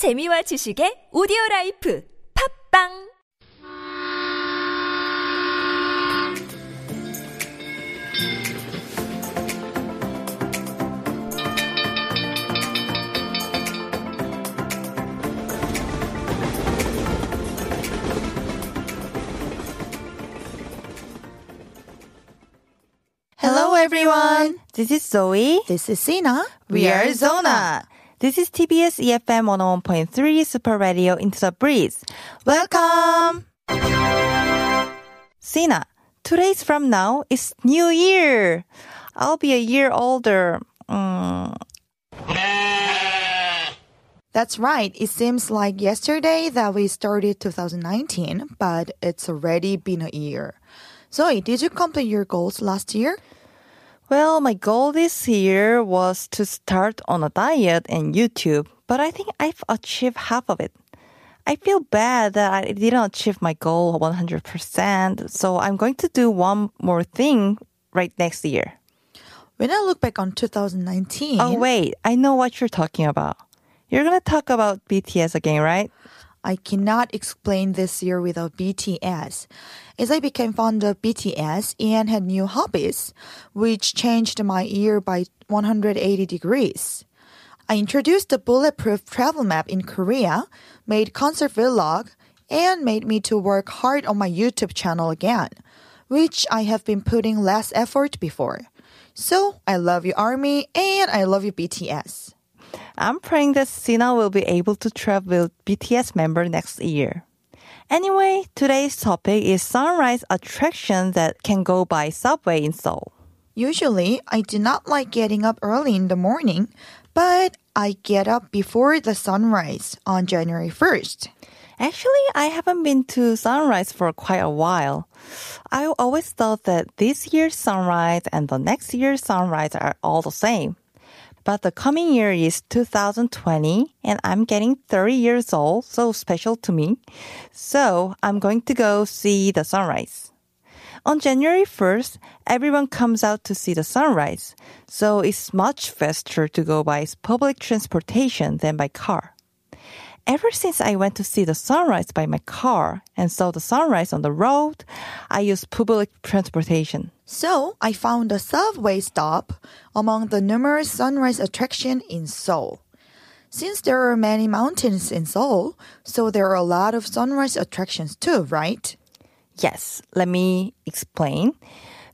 재미와 지식의 오디오 라이프 팝빵 Hello everyone. This is Zoe. This is Sina. We are Zona. This is TBS EFM 101.3 Super Radio Into the Breeze. Welcome. Sina, two days from now is New Year. I'll be a year older. Mm, That's right. It seems like yesterday that we started 2019, but it's already been a year. Zoe, did you complete your goals last year? Well, my goal this year was to start on a diet and YouTube, but I think I've achieved half of it. I feel bad that I didn't achieve my goal 100%, so I'm going to do one more thing right next year. When I look back on 2019, Oh, wait. I know what you're talking about. You're going to talk about BTS again, right? I cannot explain this year without BTS. As I became fond of BTS and had new hobbies, which changed my year by 180 degrees. I introduced the bulletproof travel map in Korea, made concert vlog, and made me to work hard on my YouTube channel again, which I have been putting less effort before. So I love you Army and I love you BTS. I'm praying that Sina will be able to travel with BTS member next year. Anyway, today's topic is sunrise attraction that can go by subway in Seoul. Usually, I do not like getting up early in the morning, but I get up before the sunrise on January 1st. Actually, I haven't been to sunrise for quite a while. I always thought that this year's sunrise and the next year's sunrise are all the same. But the coming year is 2020 and I'm getting 30 years old, so special to me. So I'm going to go see the sunrise. On January 1st, everyone comes out to see the sunrise. So it's much faster to go by public transportation than by car. Ever since I went to see the sunrise by my car and saw the sunrise on the road, I use public transportation. So I found a subway stop among the numerous sunrise attractions in Seoul. Since there are many mountains in Seoul, so there are a lot of sunrise attractions too, right? Yes, let me explain.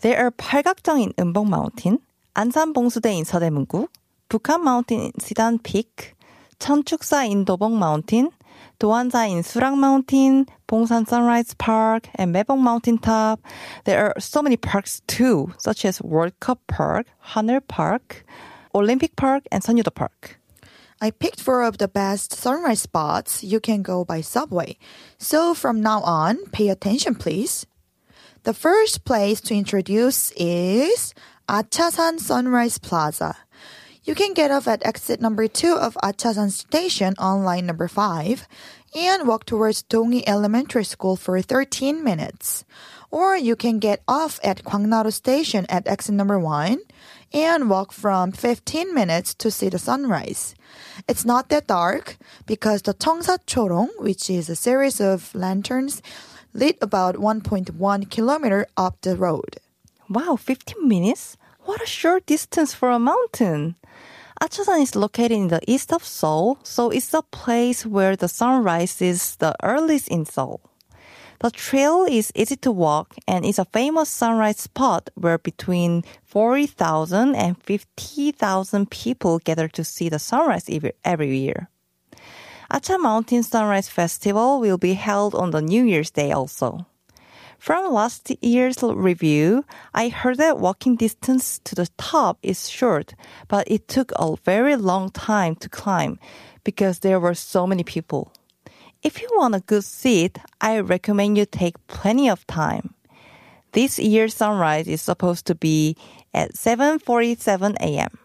There are 팔각정 in Eunbong Mountain, Ansan Bongsudae in Seodaemun-gu, Bukhan Mountain in Sidan Peak, Cheonchuksa in Dobong Mountain, the in Surak Mountain, Bongsan Sunrise Park, and Mebong Mountain Top. There are so many parks too, such as World Cup Park, Haneul Park, Olympic Park, and Seonyu-do Park. I picked four of the best sunrise spots you can go by subway. So from now on, pay attention please. The first place to introduce is Achasan Sunrise Plaza. You can get off at exit number 2 of Achasan Station on line number 5 and walk towards Dongi Elementary School for 13 minutes. Or you can get off at Gwangnaro Station at exit number 1 and walk from 15 minutes to see the sunrise. It's not that dark because the Cheongsa Chorong, which is a series of lanterns, lit about 1.1 kilometer up the road. Wow, 15 minutes? What a short distance for a mountain. Achasan is located in the east of Seoul, so it's the place where the sunrise is the earliest in Seoul. The trail is easy to walk and is a famous sunrise spot where between 40,000 and 50,000 people gather to see the sunrise every year. Acha Mountain Sunrise Festival will be held on the New Year's Day also. From last year's review, I heard that walking distance to the top is short, but it took a very long time to climb because there were so many people. If you want a good seat, I recommend you take plenty of time. This year's sunrise is supposed to be at 7:47 a.m.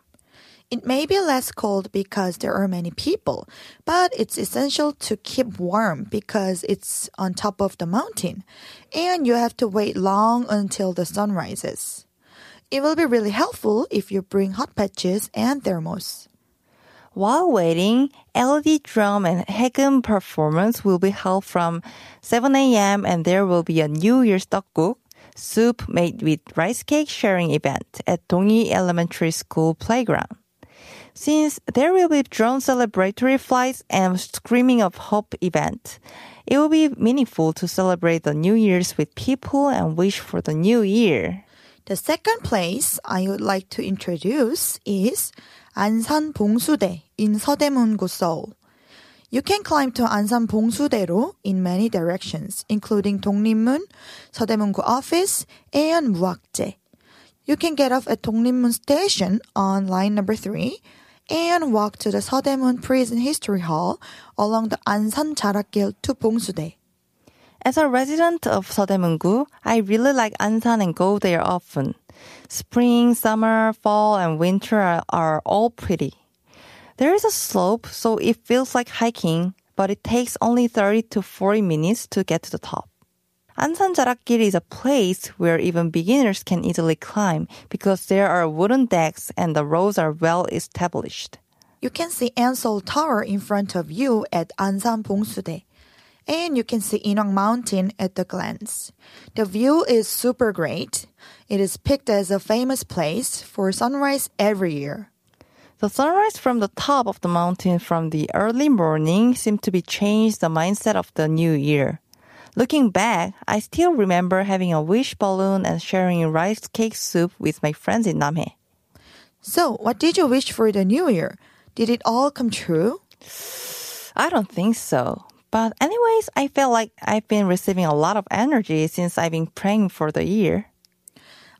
It may be less cold because there are many people, but it's essential to keep warm because it's on top of the mountain and you have to wait long until the sun rises. It will be really helpful if you bring hot patches and thermos. While waiting, LED drum and haegeum performance will be held from 7 a.m. and there will be a New Year's tteokguk soup made with rice cake sharing event at Tongi Elementary School playground since there will be drone celebratory flights and Screaming of Hope event. It will be meaningful to celebrate the New Year's with people and wish for the new year. The second place I would like to introduce is 안산 봉수대 in 서대문구 Seoul. You can climb to 안산 봉수대로 in many directions, including Dongnimun, Seodaemun-gu office, and 무학재. You can get off at Dongnimun Station on line number 3 and walk to the Seodaemun Prison History Hall along the Ansan Jarakgil to Bongsudae. As a resident of Seodaemun-gu, I really like Ansan and go there often. Spring, summer, fall, and winter are, are all pretty. There is a slope, so it feels like hiking, but it takes only 30 to 40 minutes to get to the top. Ansan Jarakgil is a place where even beginners can easily climb because there are wooden decks and the roads are well established. You can see N Seoul Tower in front of you at Ansan Bongsudae. And you can see Inwang Mountain at the glance. The view is super great. It is picked as a famous place for sunrise every year. The sunrise from the top of the mountain from the early morning seemed to be changed the mindset of the new year. Looking back, I still remember having a wish balloon and sharing rice cake soup with my friends in Namhae. So, what did you wish for the new year? Did it all come true? I don't think so. But anyways, I feel like I've been receiving a lot of energy since I've been praying for the year.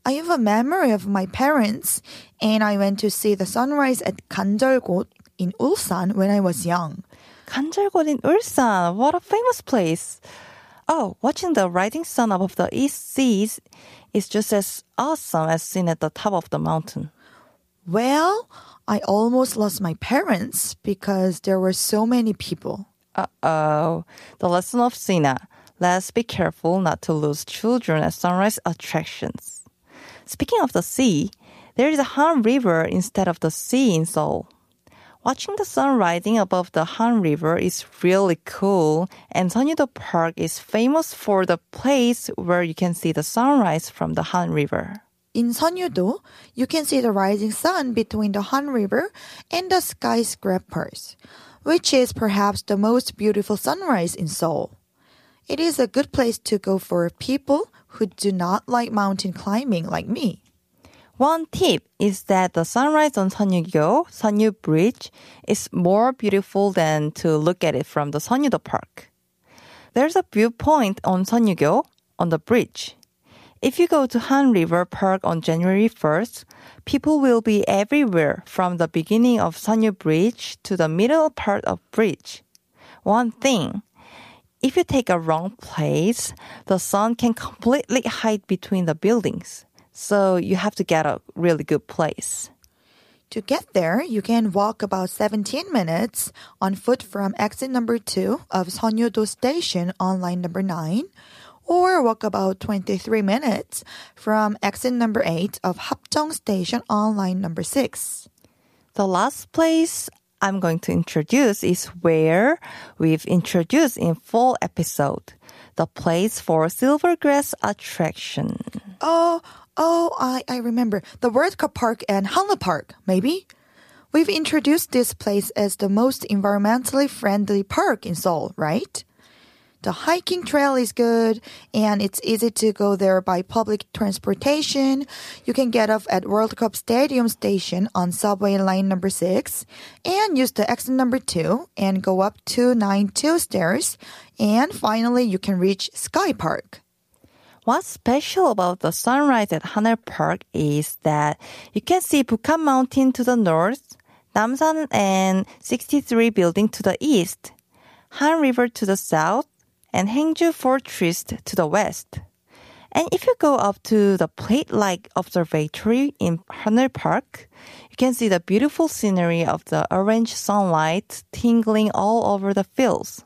I have a memory of my parents, and I went to see the sunrise at Ganjeolgot in Ulsan when I was young. Ganjeolgot in Ulsan, what a famous place! Oh, watching the rising sun above the east seas is just as awesome as seen at the top of the mountain. Well, I almost lost my parents because there were so many people. Uh oh. The lesson of Sina. Let's be careful not to lose children at sunrise attractions. Speaking of the sea, there is a Han River instead of the sea in Seoul. Watching the sun rising above the Han River is really cool, and Seonyu-do Park is famous for the place where you can see the sunrise from the Han River. In Seonyu-do, you can see the rising sun between the Han River and the skyscrapers, which is perhaps the most beautiful sunrise in Seoul. It is a good place to go for people who do not like mountain climbing like me. One tip is that the sunrise on Seonyu-gyo, Seonyu Bridge, is more beautiful than to look at it from the Seonyu-do Park. There's a viewpoint on Seonyu-gyo on the bridge. If you go to Han River Park on January 1st, people will be everywhere from the beginning of Seonyu Bridge to the middle part of bridge. One thing, if you take a wrong place, the sun can completely hide between the buildings. So you have to get a really good place. To get there, you can walk about 17 minutes on foot from exit number 2 of Seonyu-do Station on line number 9 or walk about 23 minutes from exit number 8 of Hapjeong Station on line number 6. The last place I'm going to introduce is where we've introduced in full episode, the place for Silvergrass attraction. Oh, oh, I, I remember. The World Cup Park and Haneul Park, maybe? We've introduced this place as the most environmentally friendly park in Seoul, right? The hiking trail is good and it's easy to go there by public transportation. You can get off at World Cup Stadium Station on subway line number 6 and use the exit number 2 and go up 292 stairs. And finally, you can reach Sky Park. What's special about the sunrise at Haneul Park is that you can see Bukhan Mountain to the north, Namsan and 63 building to the east, Han River to the south, and Haengju Fortress to the west. And if you go up to the plate-like observatory in Haneul Park, you can see the beautiful scenery of the orange sunlight tingling all over the fields.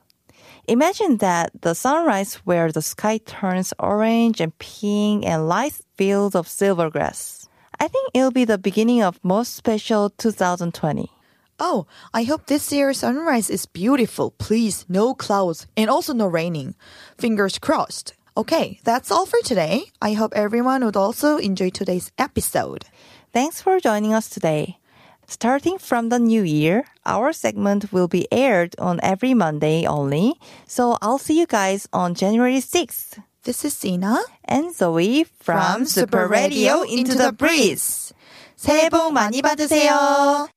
Imagine that the sunrise where the sky turns orange and pink and lights fields of silver grass. I think it'll be the beginning of most special 2020. Oh, I hope this year's sunrise is beautiful. Please, no clouds and also no raining. Fingers crossed. Okay, that's all for today. I hope everyone would also enjoy today's episode. Thanks for joining us today. Starting from the new year, our segment will be aired on every Monday only. So I'll see you guys on January 6th. This is Sina And Zoe from Super Radio Into the Breeze. 새해 복 많이 받으세요.